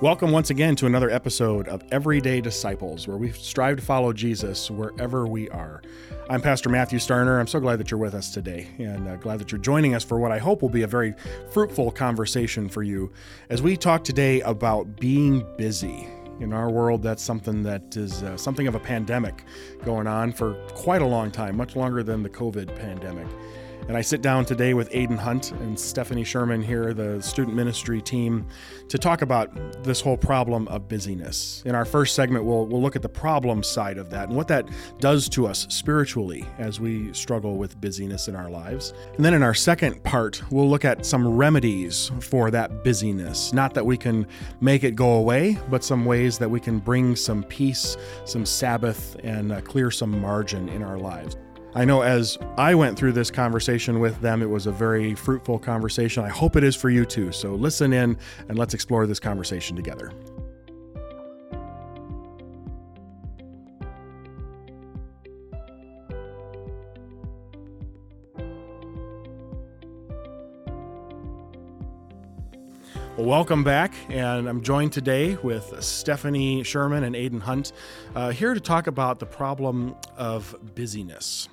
Welcome once again to another episode of Everyday Disciples, where we strive to follow Jesus wherever we are. I'm Pastor Matthew Starner. I'm so glad that you're with us today and uh, glad that you're joining us for what I hope will be a very fruitful conversation for you as we talk today about being busy. In our world, that's something that is uh, something of a pandemic going on for quite a long time, much longer than the COVID pandemic. And I sit down today with Aiden Hunt and Stephanie Sherman here, the student ministry team, to talk about this whole problem of busyness. In our first segment, we'll, we'll look at the problem side of that and what that does to us spiritually as we struggle with busyness in our lives. And then in our second part, we'll look at some remedies for that busyness. Not that we can make it go away, but some ways that we can bring some peace, some Sabbath, and uh, clear some margin in our lives. I know as I went through this conversation with them, it was a very fruitful conversation. I hope it is for you too. So listen in and let's explore this conversation together. Well, welcome back, and I'm joined today with Stephanie Sherman and Aiden Hunt, uh, here to talk about the problem of busyness.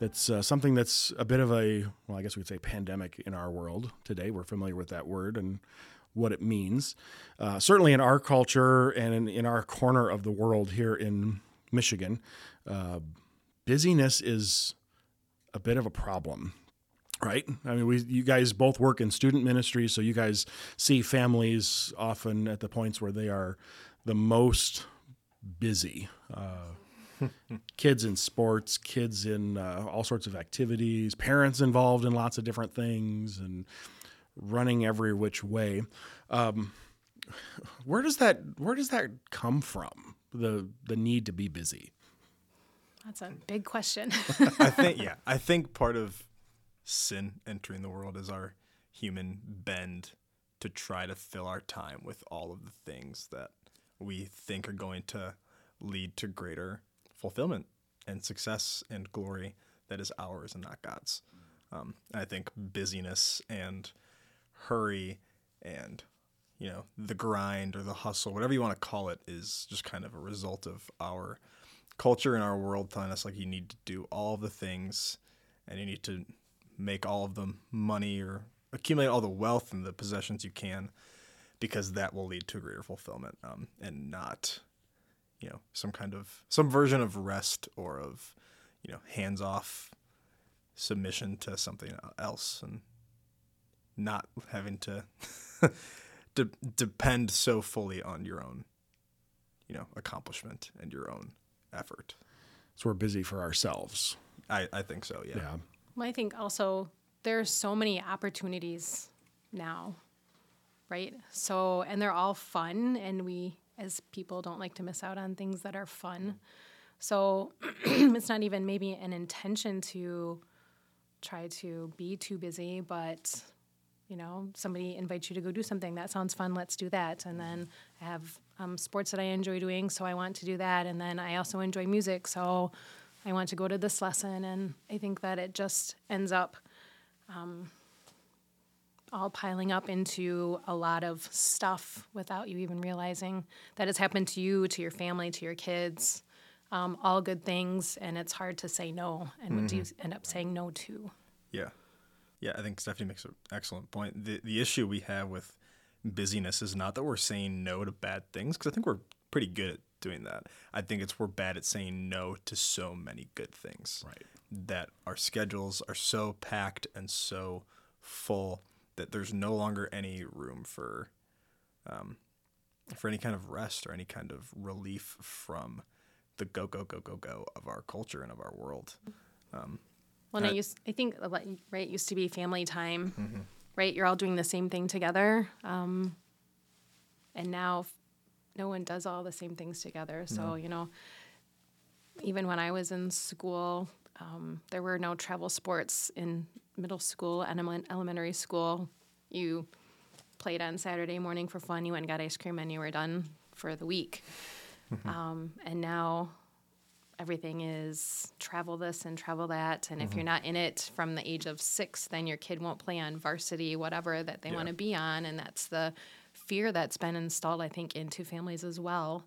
It's uh, something that's a bit of a, well, I guess we could say pandemic in our world today. We're familiar with that word and what it means. Uh, certainly in our culture and in, in, our corner of the world here in Michigan, uh, busyness is a bit of a problem right i mean we you guys both work in student ministry so you guys see families often at the points where they are the most busy uh, kids in sports kids in uh, all sorts of activities parents involved in lots of different things and running every which way. Um, where does that where does that come from the the need to be busy? That's a big question. I think yeah i think part of sin entering the world is our human bend to try to fill our time with all of the things that we think are going to lead to greater fulfillment and success and glory that is ours and not God's. Um, I think busyness and hurry and you know the grind or the hustle, whatever you want to call it, is just kind of a result of our culture and our world telling us like you need to do all the things and you need to make all of the money or accumulate all the wealth and the possessions you can because that will lead to greater fulfillment um, and not you know some kind of some version of rest or of you know hands off submission to something else and not having to de- depend so fully on your own you know accomplishment and your own effort. So we're busy for ourselves. I, I think so yeah. Yeah. Well, I think also there's so many opportunities now, right? So, and they're all fun, and we as people don't like to miss out on things that are fun. So, it's not even maybe an intention to try to be too busy, but you know, somebody invites you to go do something that sounds fun, let's do that. And then I have um, sports that I enjoy doing, so I want to do that. And then I also enjoy music, so I want to go to this lesson. And I think that it just ends up um, all piling up into a lot of stuff without you even realizing that it's happened to you, to your family, to your kids. Um, all good things, and it's hard to say no. And mm-hmm. what do you end up saying no to? Yeah. Yeah, I think Stephanie makes an excellent point. The, the issue we have with busyness is not that we're saying no to bad things, because I think we're pretty good at doing that. I think it's we're bad at saying no to so many good things. Right. That our schedules are so packed and so full that there's no longer any room for um, for any kind of rest or any kind of relief from the go go go go go of our culture and of our world. Um, well, I, used, I think right used to be family time, mm-hmm. right? You're all doing the same thing together, um, and now no one does all the same things together. So, no. you know, even when I was in school, um, there were no travel sports in middle school and elementary school. You played on Saturday morning for fun, you went and got ice cream, and you were done for the week. Mm-hmm. Um, and now everything is travel this and travel that. And mm-hmm. if you're not in it from the age of six, then your kid won't play on varsity, whatever that they yeah. want to be on. And that's the fear that's been installed, I think, into families as well.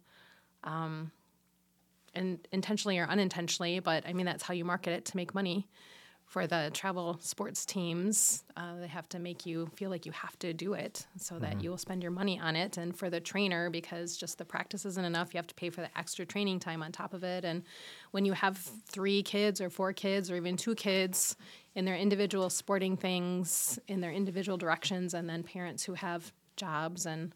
Um, and intentionally or unintentionally, but I mean, that's how you market it to make money for the travel sports teams. Uh, they have to make you feel like you have to do it so that mm-hmm. you will spend your money on it. And for the trainer, because just the practice isn't enough, you have to pay for the extra training time on top of it. And when you have three kids or four kids or even two kids in their individual sporting things, in their individual directions, and then parents who have jobs and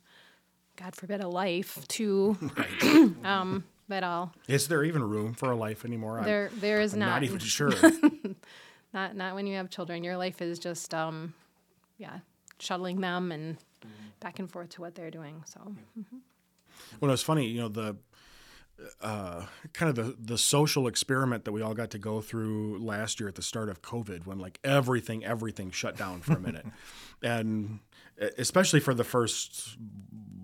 God forbid a life too. um, but all. Is there even room for a life anymore? There, I'm, there is I'm not. Not even sure. not, not when you have children. Your life is just, um, yeah, shuttling them and mm-hmm. back and forth to what they're doing. So. Mm-hmm. Well, it's funny, you know the. Uh, kind of the the social experiment that we all got to go through last year at the start of COVID, when like everything everything shut down for a minute, and especially for the first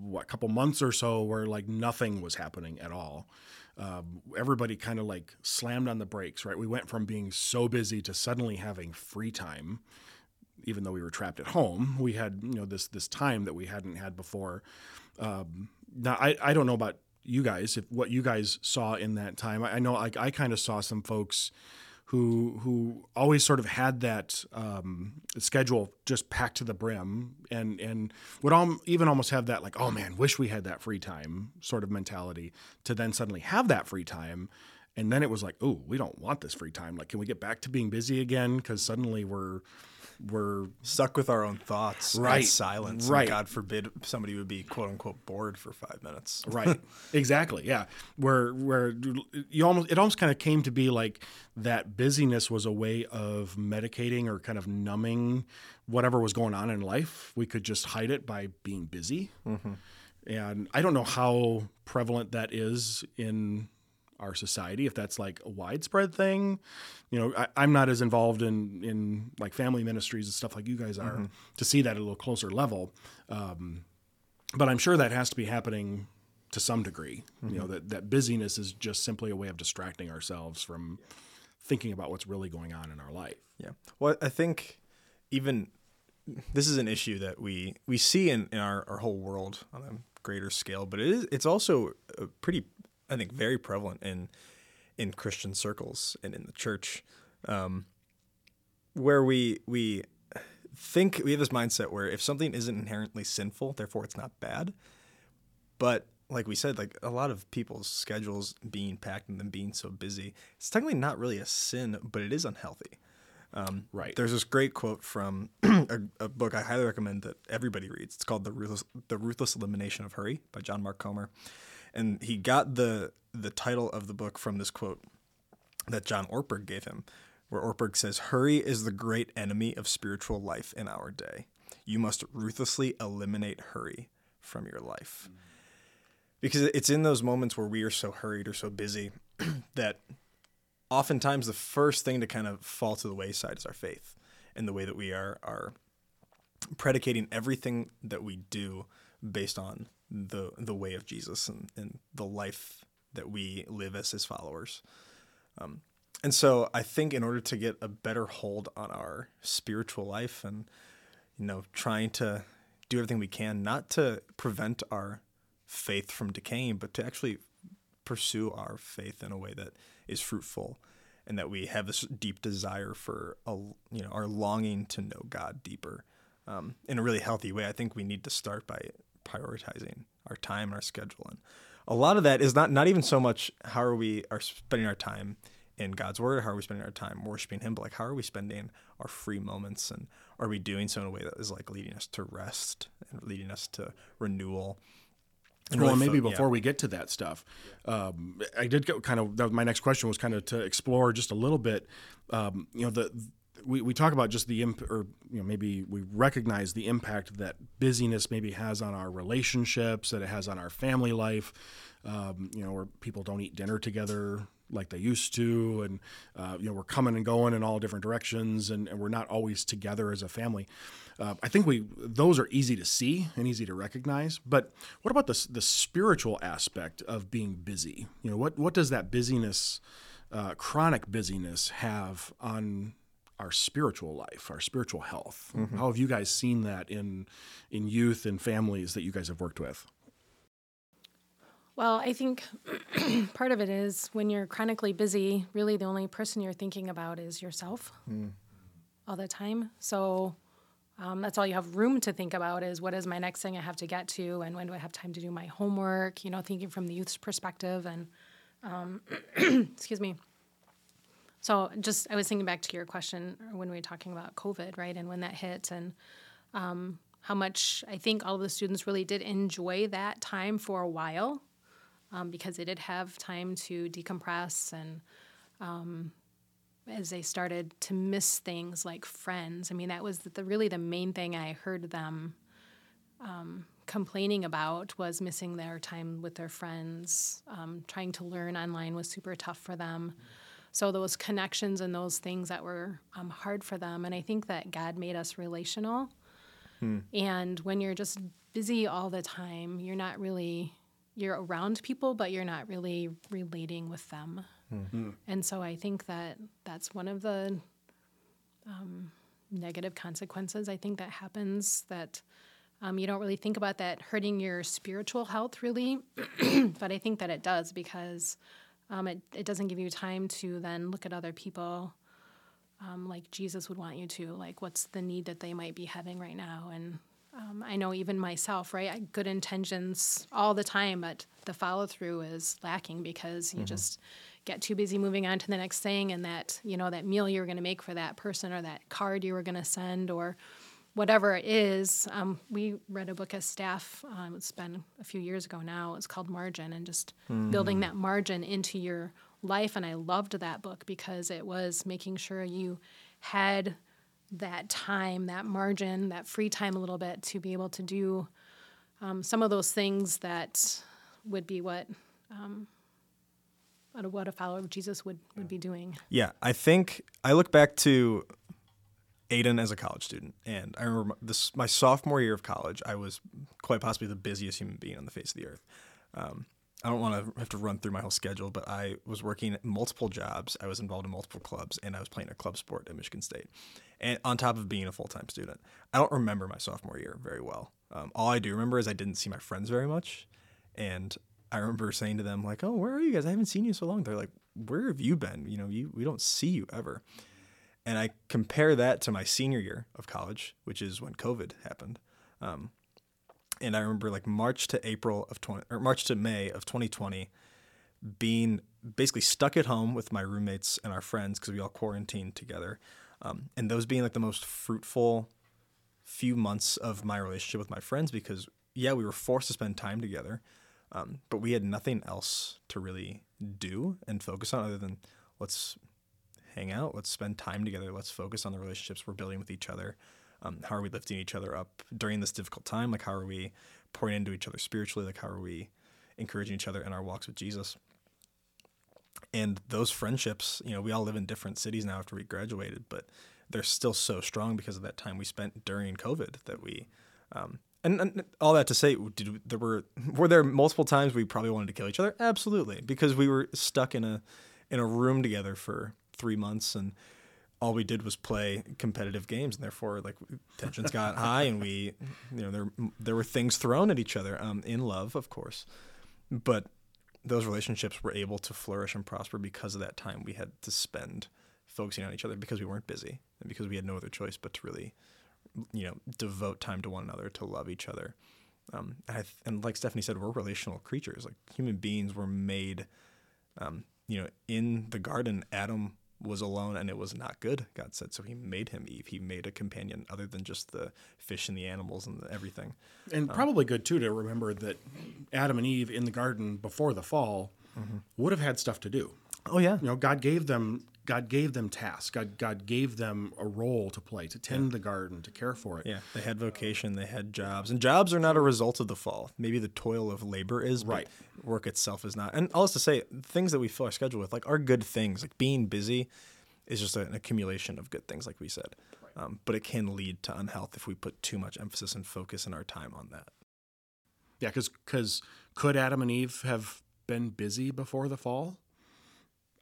what couple months or so where like nothing was happening at all. Um, everybody kind of like slammed on the brakes right? We went from being so busy to suddenly having free time even though we were trapped at home. We had you know this this time that we hadn't had before. Um, now I, I don't know about you guys if what you guys saw in that time i, I know like i kind of saw some folks who who always sort of had that um, schedule just packed to the brim and and would all, even almost have that like oh man wish we had that free time sort of mentality to then suddenly have that free time. And then it was like oh we don't want this free time. Like can we get back to being busy again? Because suddenly we're we're stuck with our own thoughts, right? Silence, right? God forbid somebody would be quote unquote bored for five minutes, right? Exactly, yeah. Where where you almost it almost kind of came to be like that busyness was a way of medicating or kind of numbing whatever was going on in life. We could just hide it by being busy. Mm-hmm. And I don't know how prevalent that is in our society if that's like a widespread thing you know I, am not as involved in in like family ministries and stuff like you guys are mm-hmm. to see that at a little closer level um, but i'm sure that has to be happening to some degree mm-hmm. you know mm-hmm. that that busyness is just simply a way of distracting ourselves from thinking about what's really going on in our life yeah well i think even this is an issue that we we see in, in our, our whole world on a greater scale but it is it's also a pretty I think very prevalent in in Christian circles and in the church, um, where we we think we have this mindset where if something isn't inherently sinful, therefore it's not bad. But like we said, like a lot of people's schedules being packed and them being so busy, it's technically not really a sin, but it is unhealthy. Um, right. There's this great quote from a, a, book I highly recommend that everybody reads. It's called the Ruthless, the Ruthless Elimination of Hurry by John Mark Comer and he got the the title of the book from this quote that John Ortberg gave him, where Ortberg says, "Hurry is the great enemy of spiritual life in our day. You must ruthlessly eliminate hurry from your life." Because it's in those moments where we are so hurried or so busy that oftentimes the first thing to kind of fall to the wayside is our faith and the way that we are are predicating everything that we do based on the the way of Jesus and, and the life that we live as his followers. Um, and so I think in order to get a better hold on our spiritual life and you know trying to do everything we can not to prevent our faith from decaying but to actually pursue our faith in a way that is fruitful and that we have this deep desire for a you know our longing to know God deeper um, in a really healthy way I think we need to start by prioritizing our time and our schedule. And a lot of that is not not even so much how are we are spending our time in God's word, how are we spending our time worshiping Him, but like how are we spending our free moments, and are we doing so in a way that is like leading us to rest and leading us to renewal. And well, really maybe fo- before yeah. we get to that stuff, um, I did go kind of. My next question was kind of to explore just a little bit. Um, you know, the we, we talk about just the imp or you know maybe we recognize the impact that busyness maybe has on our relationships that it has on our family life um, you know where people don't eat dinner together like they used to and uh, you know we're coming and going in all different directions and, and we're not always together as a family. Uh, i think we those are easy to see and easy to recognize but what about the, the spiritual aspect of being busy? You know what, what does that busyness uh, chronic busyness have on our spiritual life, our spiritual health. How have you guys seen that in in youth and families that you guys have worked with? Well, I think part of it is when you're chronically busy, really the only person you're thinking about is yourself all the time. So um, that's all you have room to think about is what is my next thing I have to get to and when do I have time to do my homework, you know, thinking from the youth's perspective. And um, excuse me. So just, I was thinking back to your question when we were talking about COVID, right? And when that hit and um, how much I think all of the students really did enjoy that time for a while um, because they did have time to decompress and um, as they started to miss things like friends. I mean, that was the, really the main thing I heard them um, complaining about was missing their time with their friends. Um, trying to learn online was super tough for them. So those connections and those things that were um, hard for them, and I think that God made us relational. And when you're just busy all the time, you're not really you're around people, but you're not really relating with them. And so I think that that's one of the um, negative consequences I think that happens that um, you don't really think about that hurting your spiritual health really, but I think that it does because um, it, it doesn't give you time to then look at other people um, like Jesus would want you to. Like, what's the need that they might be having right now? And um, I know even myself, right? I, good intentions all the time, but the follow through is lacking because you just get too busy moving on to the next thing, and that you know that meal you were going to make for that person, or that card you were going to send, or whatever it is. Um, we read a book as staff. Um, it's been a few years ago now. It's called Margin, and just building that margin into your life. And I loved that book because it was making sure you had that time, that margin, that free time a little bit to be able to do um, some of those things that would be what um, a- what a follower of Jesus would, would be doing. Yeah, I think I look back to Aiden as a college student, and I remember this my sophomore year of college. I was quite possibly the busiest human being on the face of the earth. Um, I don't want to have to run through my whole schedule, but I was working multiple jobs. I was involved in multiple clubs, and I was playing a club sport at Michigan State. And on top of being a full time student, I don't remember my sophomore year very well. Um, all I do remember is I didn't see my friends very much, and I remember saying to them like, "Oh, where are you guys? I haven't seen you so long." They're like, "Where have you been? You know, you we don't see you ever." And I compare that to my senior year of college, which is when COVID happened. Um, and I remember like March to April of 20 or March to May of 2020 being basically stuck at home with my roommates and our friends because we all quarantined together. Um, and those being like the most fruitful few months of my relationship with my friends because yeah, we were forced to spend time together, um, but we had nothing else to really do and focus on other than let's hang out, let's spend time together, let's focus on the relationships we're building with each other. Um, how are we lifting each other up during this difficult time? Like, how are we pouring into each other spiritually? Like, how are we encouraging each other in our walks with Jesus? And those friendships, you know, we all live in different cities now after we graduated, but they're still so strong because of that time we spent during COVID that we, um, and, and all that to say, did there were were there multiple times we probably wanted to kill each other? Absolutely, because we were stuck in a in a room together for three months and all we did was play competitive games and therefore like tensions got high and we you know there there were things thrown at each other um, in love of course. But those relationships were able to flourish and prosper because of that time we had to spend focusing on each other because we weren't busy and because we had no other choice but to really you know devote time to one another to love each other. Um, and, I, and like stephanie said we're relational creatures. Like human beings were made um, you know in the garden. Adam was alone and it was not good god said. So he made him eve. He made a companion other than just the fish and the animals and the everything. And um, probably good too to remember that Adam and Eve in the garden before the fall mm-hmm. would have had stuff to do. oh yeah. You know, God gave them God gave them tasks. God God gave them a role to play, to tend the garden, to care for it. yeah they had vocation they had jobs and jobs are not a result of the fall maybe the toil of labor is but Right. work itself is not and all this to say things that we fill our schedule with like are good things like being busy is just an accumulation of good things like we said um, but it can lead to unhealth if we put too much emphasis and focus in our time on that Yeah, because could Adam and Eve have been busy before the fall?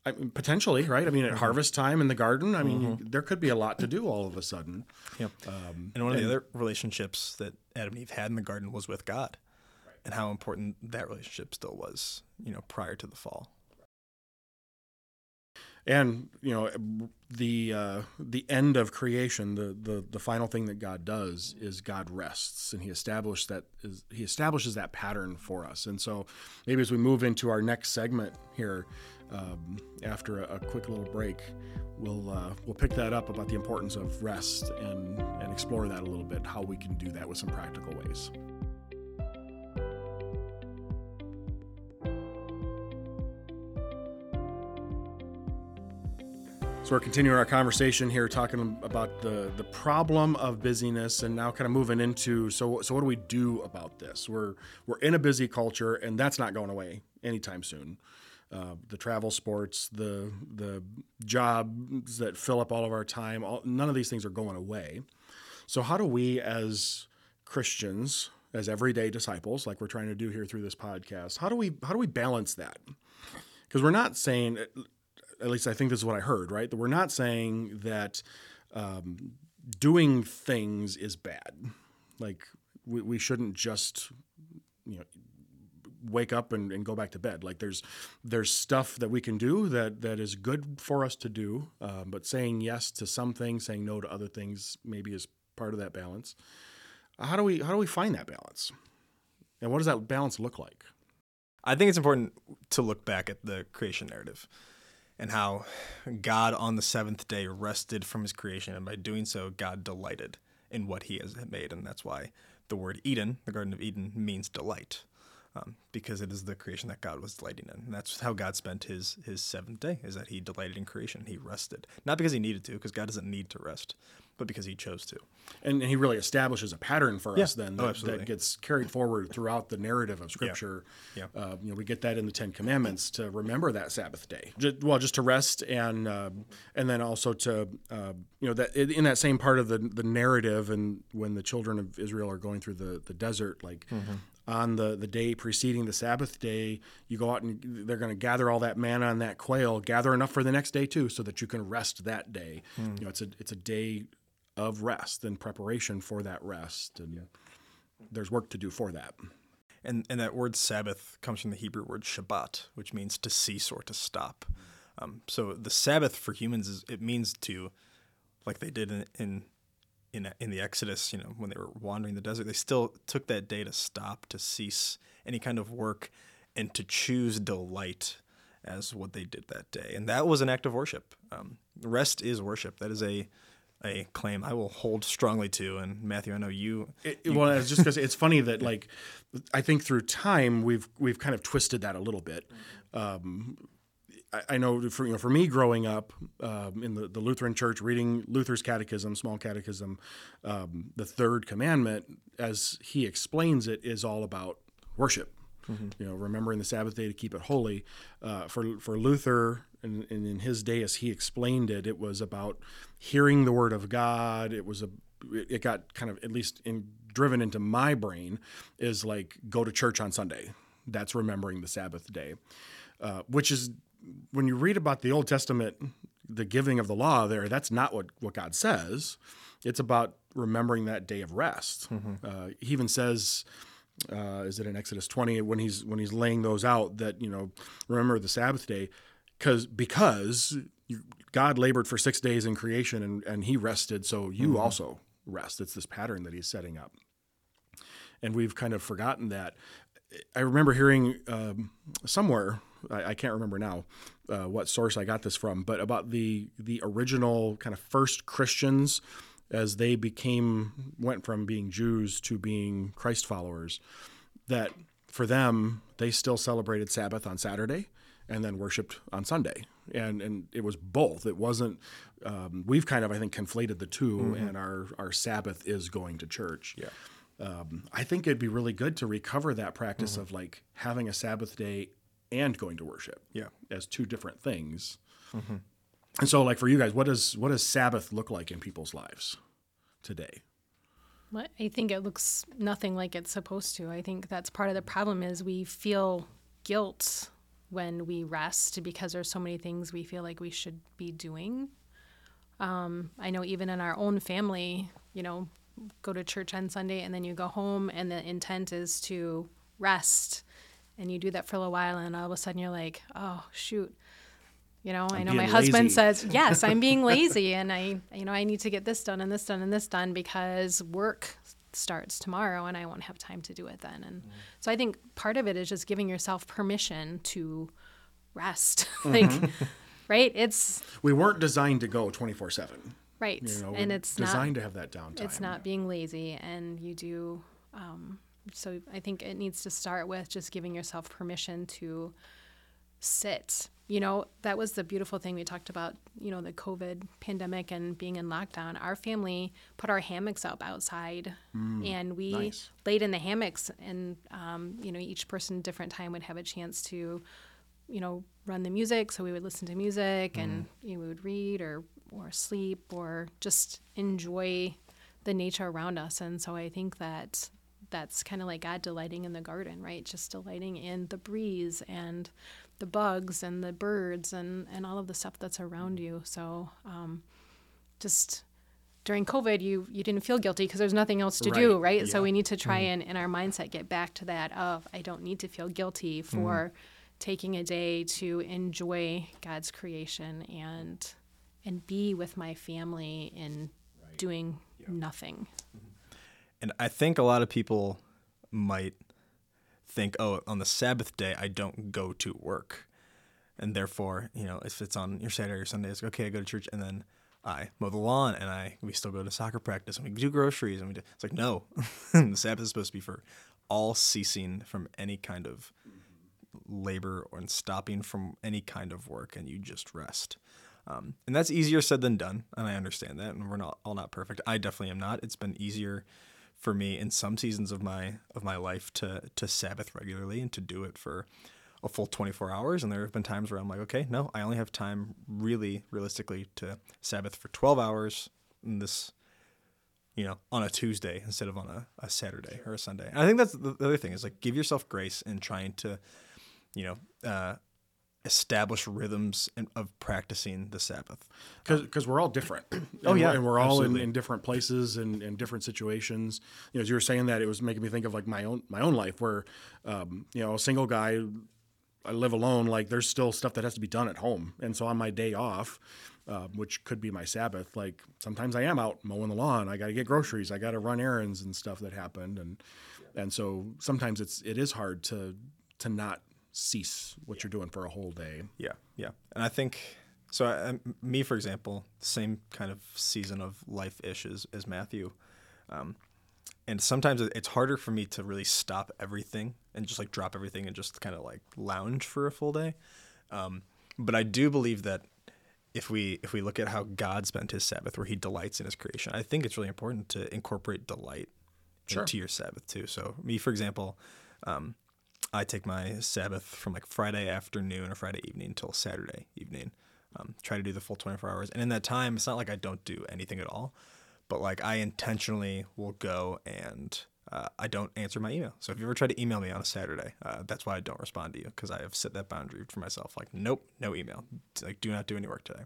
I mean, potentially, right? I mean, at mm-hmm. harvest time in the garden, I mean, mm-hmm. there could be a lot to do all of a sudden. Yep. Um, and one of the other relationships that Adam and Eve had in the garden was with God, and how important that relationship still was, you know, prior to the fall. And you know, the uh, the end of creation, the, the the final thing that God does is God rests, and He established that is He establishes that pattern for us. And so, maybe as we move into our next segment here, um, after a, a quick little break, we'll uh, we'll pick that up about the importance of rest and and explore that a little bit, how we can do that with some practical ways. So we're continuing our conversation here, talking about the the problem of busyness, and now kind of moving into so so what do we do about this? We're we're in a busy culture, and that's not going away anytime soon. Uh, the travel sports, the the jobs that fill up all of our time, all, none of these things are going away. So how do we as Christians, as everyday disciples, like we're trying to do here through this podcast, how do we how do we balance that? Because we're not saying at least I think this is what I heard, right? That we're not saying that um, doing things is bad. Like we, we shouldn't just, you know, wake up and, and go back to bed. Like there's there's stuff that we can do that that is good for us to do, um, but saying yes to some things, saying no to other things, maybe is part of that balance. How do we how do we find that balance? And what does that balance look like? I think it's important to look back at the creation narrative and how God on the seventh day rested from his creation. And by doing so, God delighted in what he has made. And that's why the word Eden, the Garden of Eden, means delight. Um, because it is the creation that God was delighting in. And that's how God spent his his seventh day, is that he delighted in creation. He rested. Not because he needed to, because God doesn't need to rest, but because he chose to. And he really establishes a pattern for Yeah. us then Oh, that, that gets carried forward throughout the narrative of Scripture. Yeah. Uh, you know, we get that in the Ten Commandments to remember that Sabbath day. Just, well, just to rest and uh, and then also to uh, you know that in in that same part of the the narrative and when the children of Israel are going through the the desert, like. On the, the day preceding the Sabbath day, you go out and they're going to gather all that manna and that quail, gather enough for the next day too, so that you can rest that day. You know, it's a it's a day of rest and preparation for that rest and there's work to do for that And and that word Sabbath comes from the Hebrew word Shabbat, which means to cease or to stop. Um, so the Sabbath for humans is it means to, like they did in, in in in the Exodus, you know, when they were wandering the desert, they still took that day to stop, to cease any kind of work, and to choose delight as what they did that day. And that was an act of worship. Um, rest is worship. That is a a claim I will hold strongly to. And Matthew, I know you. It, it- well, it's just because it's funny that like I think through time we've we've kind of twisted that a little bit. Um, I, know for you know for me growing up um, in the, the Lutheran Church, reading Luther's Catechism, Small Catechism, um, the third commandment, as he explains it, is all about worship. You know, remembering the Sabbath day to keep it holy. Uh, for for Luther, and, and in his day, as he explained it, it was about hearing the word of God. It was a it it got kind of at least in, driven into my brain is like go to church on Sunday. That's remembering the Sabbath day, uh, which is when you read about the Old Testament, the giving of the law there. That's not what what God says. It's about remembering that day of rest. Uh, he even says. Uh, is it in Exodus 20 when he's when he's laying those out that you know remember the Sabbath day because because you, God labored for six days in creation and, and he rested so you also rest it's this pattern that he's setting up and we've kind of forgotten that I remember hearing um, somewhere I, I can't remember now uh, what source I got this from but about the the original kind of first Christians as they became went from being Jews to being Christ followers that for them they still celebrated Sabbath on Saturday and then worshipped on Sunday. And and it was both. It wasn't um, we've kind of I think conflated the 2 and our our Sabbath is going to church. Yeah. um, I think it'd be really good to recover that practice of like having a Sabbath day and going to worship Yeah. as two different things and so like for you guys what does what does Sabbath look like in people's lives today Well, I think it looks nothing like it's supposed to. I think that's part of the problem is we feel guilt when we rest because there's so many things we feel like we should be doing. Um, I know even in our own family, you know, go to church on Sunday and then you go home and the intent is to rest and you do that for a little while and all of a sudden you're like, oh shoot. You know, i know my husband lazy. says, yes, I'm being lazy and I, you know, I need to get this done and this done and this done because work starts tomorrow and I won't have time to do it then. And so I think part of it is just giving yourself permission to rest. like, right? It's We weren't designed to go 24 7. right. You know, and it's designed not, to have that downtime. it's not being lazy and you do um, so i think it needs to start with just giving yourself permission to sit. You know that was the beautiful thing we talked about you know the covid pandemic and being in lockdown. Our family put our hammocks up outside and we nice. laid in the hammocks and um, you know each person different time would have a chance to you know run the music. So we would listen to music and you know, we would read or or sleep or just enjoy the nature around us. And so i think that that's kind of like god delighting in the garden right? Just delighting in the breeze and the bugs and the birds and and all of the stuff that's around you. So um, just during covid you you didn't feel guilty because there's nothing else to do Right, right? So we need to try mm. and in our mindset get back to that of i don't need to feel guilty mm. for taking a day to enjoy god's creation and and be with my family in doing nothing mm-hmm. And I think a lot of people might think, oh, on the Sabbath day, I don't go to work. And therefore, you know, if it's on your Saturday or Sunday, it's okay, I go to church and then I mow the lawn and I we still go to soccer practice and we do groceries and we do it's like no. the Sabbath is supposed to be for all ceasing from any kind of labor or stopping from any kind of work and you just rest. Um, and that's easier said than done, and I understand that. And we're not all not perfect. I definitely am not. It's been easier for me in some seasons of my of my life to to Sabbath regularly and to do it for a full 24 hours. And there have been times where I'm like, okay, no, I only have time really realistically to Sabbath for 12 hours in this you know, on a Tuesday instead of on a, a Saturday or a Sunday. And I think that's the the other thing is like give yourself grace in trying to, you know, uh, establish rhythms in, of practicing the Sabbath. because we're all different. Oh, And yeah, we're- and we're all in, in different places and in different situations. You know, as you were saying that, it was making me think of like my own my own life, where um, you know, a single guy, I live alone. Like, there's still stuff that has to be done at home, and so on my day off, uh, which could be my Sabbath, like sometimes I am out mowing the lawn. I got to get groceries. I got to run errands and stuff that happened, and and so sometimes it's it is hard to to not cease what you're doing for a whole day. Yeah, yeah. And I think so. I, I- me, for example, same kind of season of life ish as, as Matthew. Um, and sometimes it's harder for me to really stop everything and just like drop everything and just kind of like lounge for a full day. Um, but I do believe that if we if we look at how God spent His Sabbath, where He delights in His creation, I think it's really important to incorporate delight Sure. into your Sabbath too. So me, for example, um, I take my Sabbath from like Friday afternoon or Friday evening till Saturday evening. Um, try to do the full 24 hours. And in that time, it's not like I don't do anything at all, but like I intentionally will go and uh, I don't answer my email. So if you ever try to email me on a Saturday, uh, that's why I don't respond to you because I have set that boundary for myself. Like, nope, no email. Like, do not do any work today.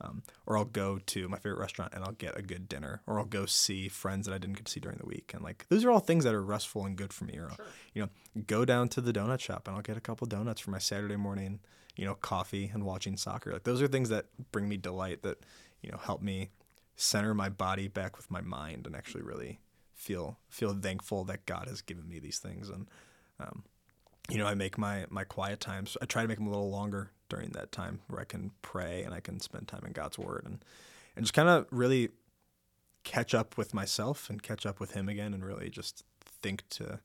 Um, or I'll go to my favorite restaurant and I'll get a good dinner, or I'll go see friends that I didn't get to see during the week, and like those are all things that are restful and good for me. Or I'll, you know, go down to the donut shop and I'll get a couple donuts for my Saturday morning, you know, coffee and watching soccer. Like those are things that bring me delight that you know help me center my body back with my mind and actually really feel feel thankful that God has given me these things and um, you know, I make my my quiet times. I try to make them a little longer during that time where I can pray and I can spend time in God's Word and and just kind of really catch up with myself and catch up with Him again and really just think to,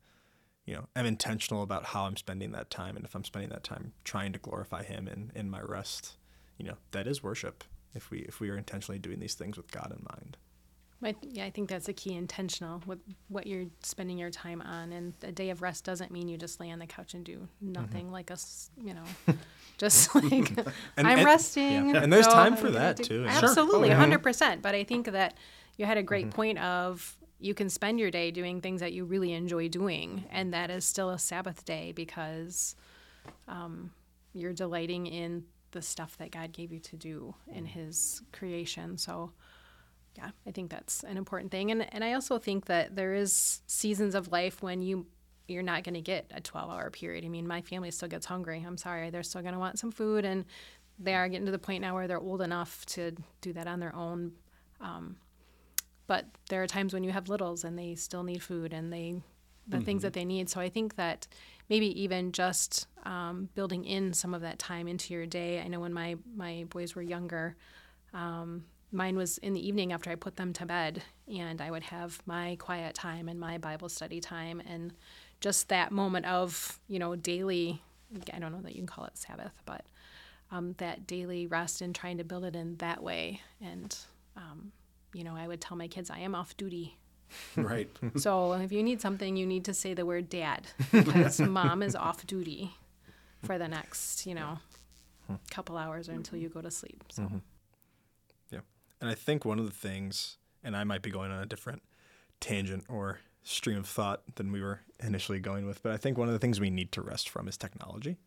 you know, I'm intentional about how I'm spending that time and if I'm spending that time trying to glorify Him in in my rest, you know, that is worship. If we if we are intentionally doing these things with God in mind. I, yeah, I think that's a key intentional with what you're spending your time on. And a day of rest doesn't mean you just lay on the couch and do mm-hmm. nothing like us, you know, just like And- I'm and- resting. yeah. And there's so time for that, do-" too. Absolutely, Oh, yeah. 100%. But I think that you had a great mm-hmm. point of you can spend your day doing things that you really enjoy doing. And that is still a Sabbath day because um, you're delighting in the stuff that God gave you to do in mm-hmm. His creation. So, yeah, I think that's an important thing. And and I also think that there is seasons of life when you you're not going to get a 12 hour period. I mean, my family still gets hungry. I'm sorry, they're still going to want some food, and they are getting to the point now where they're old enough to do that on their own. Um, but there are times when you have littles and they still need food and they the mm-hmm. things that they need. So I think that maybe even just um, building in some of that time into your day. I know when my my boys were younger, um, mine was in the evening after I put them to bed, and I would have my quiet time and my Bible study time, and just that moment of you know daily. I don't know that you can call it Sabbath, but um, that daily rest and trying to build it in that way. And um, you know, I would tell my kids, I am off duty. Right. so if you need something, you need to say the word dad because mom is off duty for the next, you know, couple hours or until you go to sleep. So. Mm-hmm. And I think one of the things, and I might be going on a different tangent or stream of thought than we were initially going with, but I think one of the things we need to rest from is technology.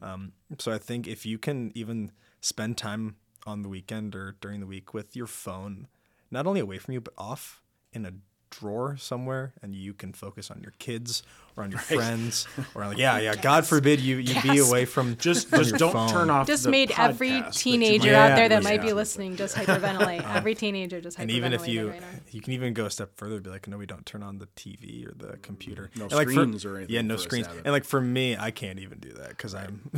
Mm. Um, so I think if you can even spend time on the weekend or during the week with your phone not only away from you, but off in a drawer somewhere and you can focus on your kids or on your right. friends or like yeah yeah god forbid you you be away from just just don't phone. turn off just made every teenager out there that might be listening just hyperventilate. Um, every teenager just hyperventilate and even if you right you can even go a step further and be like no we don't turn on the tv or the computer. no and screens like for, or anything yeah no screens. And like for me i can't even do that because i'm,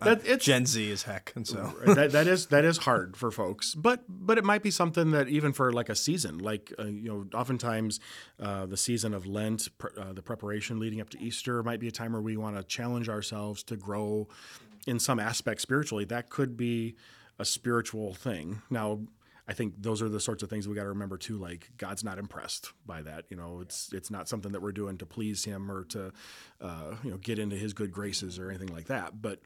I'm gen z as heck and so. That, that is that is hard for folks but but it might be something that even for like a season like uh, you know oftentimes uh, the season of lent uh, the preparation leading up to easter might be a time where we want to challenge ourselves to grow in some aspect spiritually. That could be a spiritual thing. Now, I think those are the sorts of things we got to remember too. Like God's not impressed by that. You know, it's it's not something that we're doing to please Him or to, uh, you know, get into His good graces or anything like that. But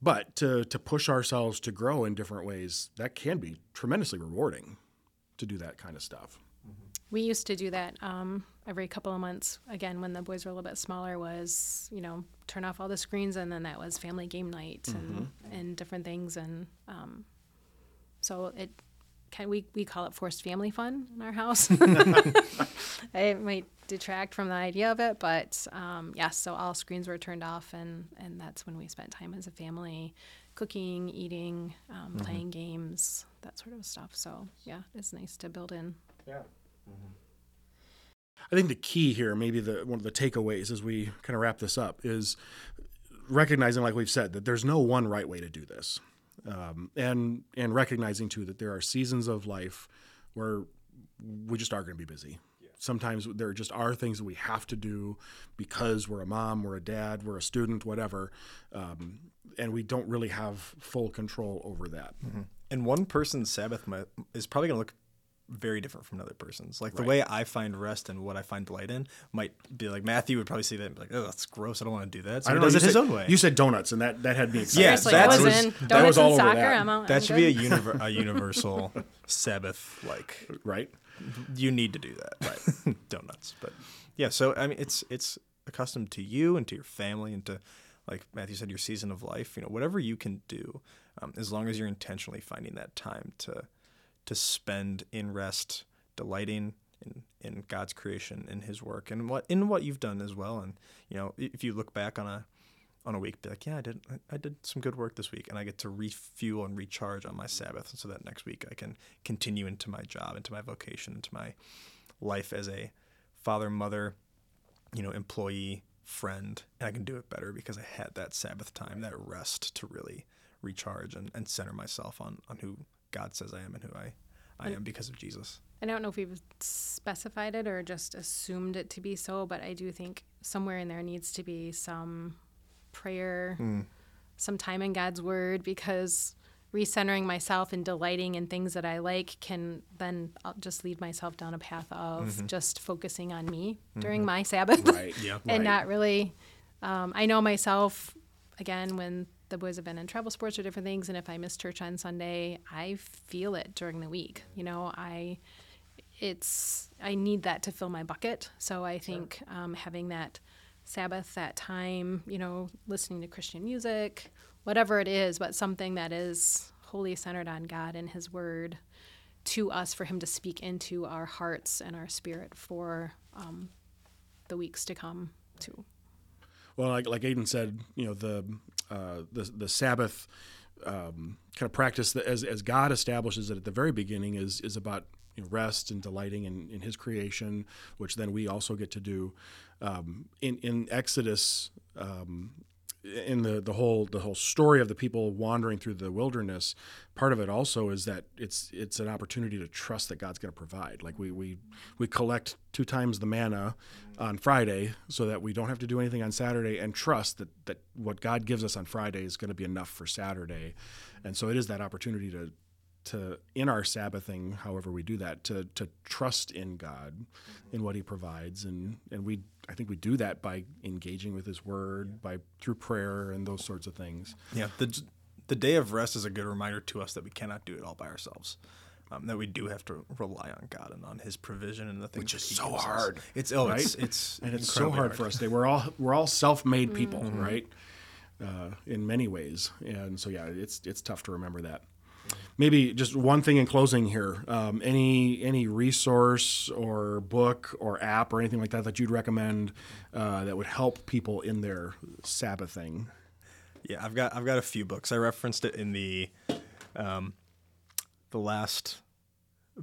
but to to push ourselves to grow in different ways, that can be tremendously rewarding. To do that kind of stuff. We used to do that um, every couple of months. Again, when the boys were a little bit smaller, was you know turn off all the screens, and then that was family game night mm-hmm. and and different things, and um, so it can we we call it forced family fun in our house. it might detract from the idea of it, but um, yes. So all screens were turned off, and and that's when we spent time as a family, cooking, eating, um, mm-hmm. playing games, that sort of stuff. So yeah, it's nice to build in. Yeah. Mm-hmm. I think the key here, maybe the one of the takeaways as we kind of wrap this up, is recognizing, like we've said, that there's no one right way to do this, um, and and recognizing too that there are seasons of life where we just are going to be busy. Sometimes there just are things that we have to do because we're a mom, we're a dad, we're a student, whatever, um, and we don't really have full control over that. Mm-hmm. And one person's Sabbath might, is probably going to look very different from another person's. Like the right. way I find rest and what I find delight in might be like Matthew would probably say that and be like, "Oh, that's gross. I don't want to do that." So I he does know, it his own way. You said donuts, and that that had me excited. Yeah, that was, was donuts that was all soccer. That, out, that should be a, univer- a universal Sabbath like right. You need to do that, right? donuts, but yeah. So I mean, it's it's accustomed to you and to your family and to like Matthew said, your season of life. You know, whatever you can do, um, as long as you're intentionally finding that time to to spend in rest, delighting in, in God's creation, in His work, and what in what you've done as well. And you know, if you look back on a on a week, be like, yeah, I did I did some good work this week, and I get to refuel and recharge on my Sabbath, so that next week I can continue into my job, into my vocation, into my life as a father, mother, you know, employee, friend, and I can do it better because I had that Sabbath time, that rest to really recharge and, and center myself on on who God says I am and who I, I am because of Jesus. I don't know if we've specified it or just assumed it to be so, but I do think somewhere in there needs to be some prayer, mm. some time in God's word, because recentering myself and delighting in things that I like can then just lead myself down a path of mm-hmm. just focusing on me mm-hmm. during my Sabbath. Right. Yeah. and right. not really, um, I know myself, again, when the boys have been in travel sports or different things and if i miss church on sunday i feel it during the week you know i it's i need that to fill my bucket so i think sure. um, having that Sabbath, that time, you know, listening to Christian music, whatever it is, but something that is wholly centered on God and His Word to us for Him to speak into our hearts and our spirit for um, the weeks to come, too. Well, like like Aiden said, you know the uh, the the Sabbath um, kind of practice that as as God establishes it at the very beginning is is about you know, rest and delighting in, in His creation, which then we also get to do. Um, in in Exodus, um, in the the whole the whole story of the people wandering through the wilderness, part of it also is that it's it's an opportunity to trust that God's going to provide. Like we we we collect two times the manna on Friday so that we don't have to do anything on Saturday and trust that that what God gives us on Friday is going to be enough for Saturday. And so it is that opportunity to to in our sabbathing however we do that to to trust in god mm-hmm. in what he provides and and we i think we do that by engaging with his word yeah. by through prayer and those sorts of things yeah the the day of rest is a good reminder to us that we cannot do it all by ourselves um, that we do have to rely on God and on His provision and the things. Which is so hard. Us. It's oh, right? it's, it's and it's so hard, hard, for us. Today. We're all we're all self-made people, mm-hmm. right? Uh, in many ways, and so yeah, it's it's tough to remember that. Maybe just one thing in closing here. Um, any any resource or book or app or anything like that that you'd recommend uh, that would help people in their Sabbathing? Yeah, I've got I've got a few books. I referenced it in the um, the last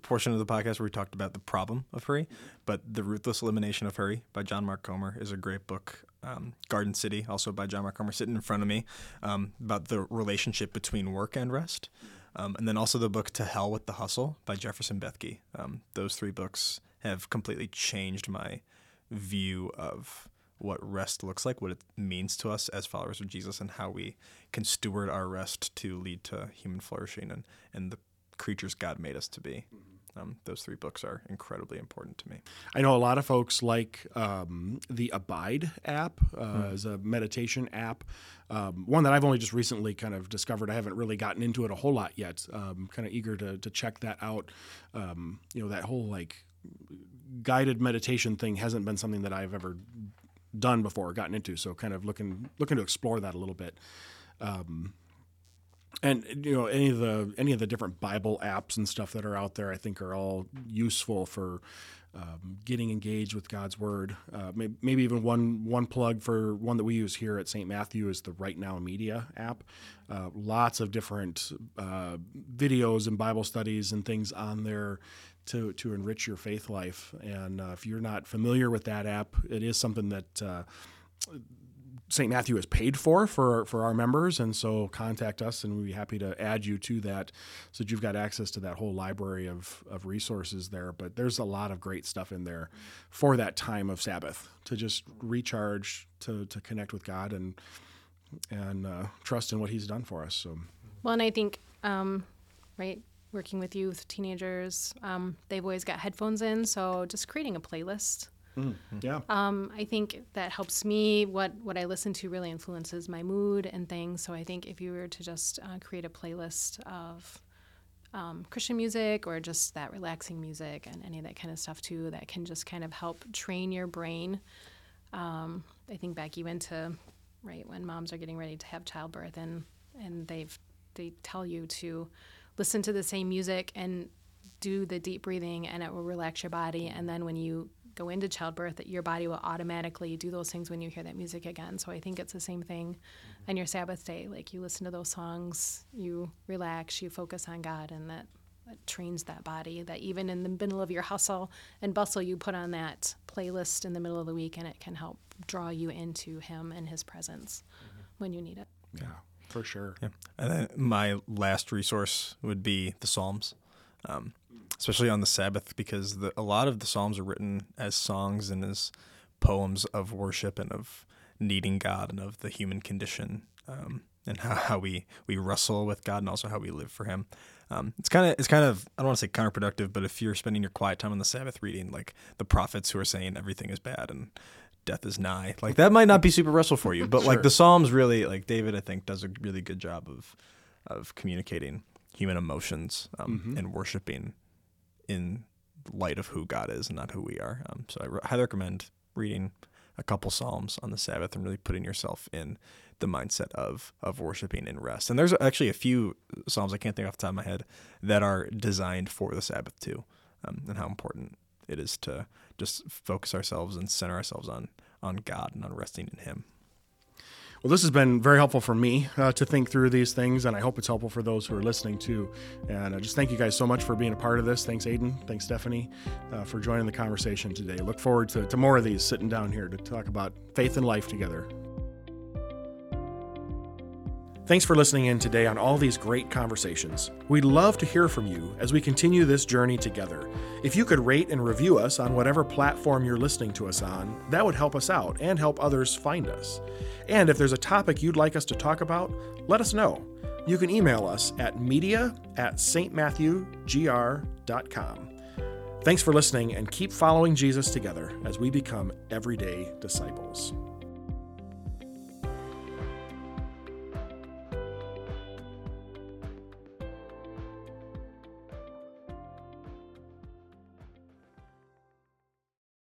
portion of the podcast where we talked about the problem of hurry, but the ruthless elimination of hurry by John Mark Comer is a great book. Um, Garden City, also by John Mark Comer, sitting in front of me, um, about the relationship between work and rest. Um, and then also the book To Hell with the Hustle by Jefferson Bethke. Um, those three books have completely changed my view of what rest looks like, what it means to us as followers of Jesus, and how we can steward our rest to lead to human flourishing and, and the creatures God made us to be. Mm-hmm. Um, those three books are incredibly important to me. I know a lot of folks like um, the Abide app uh, mm. as a meditation app. Um, one that I've only just recently kind of discovered. I haven't really gotten into it a whole lot yet. Um, kind of eager to, to check that out. Um, you know, that whole like guided meditation thing hasn't been something that I've ever done before, or gotten into. So kind of looking looking to explore that a little bit. Um, and you know any of the any of the different Bible apps and stuff that are out there, I think are all useful for um, getting engaged with God's Word. Uh, maybe, maybe, even one one plug for one that we use here at St. Matthew is the Right Now Media app. Uh, lots of different uh, videos and Bible studies and things on there to to enrich your faith life. And uh, if you're not familiar with that app, it is something that uh, St. Matthew is paid for for for our members, and so contact us, and we'd be happy to add you to that, so that you've got access to that whole library of of resources there. But there's a lot of great stuff in there for that time of Sabbath to just recharge, to to connect with God, and and uh, trust in what He's done for us. So, well, and I think, um, right, working with youth, teenagers, um, they've always got headphones in, so just creating a playlist Mm-hmm. Yeah. Um, I think that helps me. What what I listen to really influences my mood and things. So I think if you were to just uh, create a playlist of um, Christian music or just that relaxing music and any of that kind of stuff too, that can just kind of help train your brain. Um, I think back even to right when moms are getting ready to have childbirth and and they've they tell you to listen to the same music and do the deep breathing and it will relax your body and then when you go into childbirth that your body will automatically do those things when you hear that music again. So I think it's the same thing on your Sabbath day. Like you listen to those songs, you relax, you focus on God, and that, that trains that body. That even in the middle of your hustle and bustle, you put on that playlist in the middle of the week, and it can help draw you into Him and His presence mm-hmm. when you need it. Yeah, for sure. Yeah. And then my last resource would be the Psalms. Um, especially on the Sabbath, because the, a lot of the Psalms are written as songs and as poems of worship and of needing God and of the human condition um, and how, how we, we wrestle with God and also how we live for Him. Um, it's kind of it's kind of I don't want to say counterproductive, but if you're spending your quiet time on the Sabbath reading like the prophets who are saying everything is bad and death is nigh, like that might not be super restful for you. But sure. like the Psalms really, like David, I think does a really good job of of communicating human emotions um, mm-hmm. and worshiping in light of who God is and not who we are. Um, so I re- highly recommend reading a couple psalms on the Sabbath and really putting yourself in the mindset of of worshiping and rest. And there's actually a few psalms I can't think off the top of my head that are designed for the Sabbath too, um, and how important it is to just focus ourselves and center ourselves on on God and on resting in Him. Well, this has been very helpful for me uh, to think through these things, and I hope it's helpful for those who are listening too. And uh, just thank you guys so much for being a part of this. Thanks, Aiden. Thanks, Stephanie, uh, for joining the conversation today. Look forward to, to more of these sitting down here to talk about faith and life together. Thanks for listening in today on all these great conversations. We'd love to hear from you as we continue this journey together. If you could rate and review us on whatever platform you're listening to us on, that would help us out and help others find us. And if there's a topic you'd like us to talk about, let us know. You can email us at media at stmatthewgr.com. Thanks for listening and keep following Jesus together as we become everyday disciples.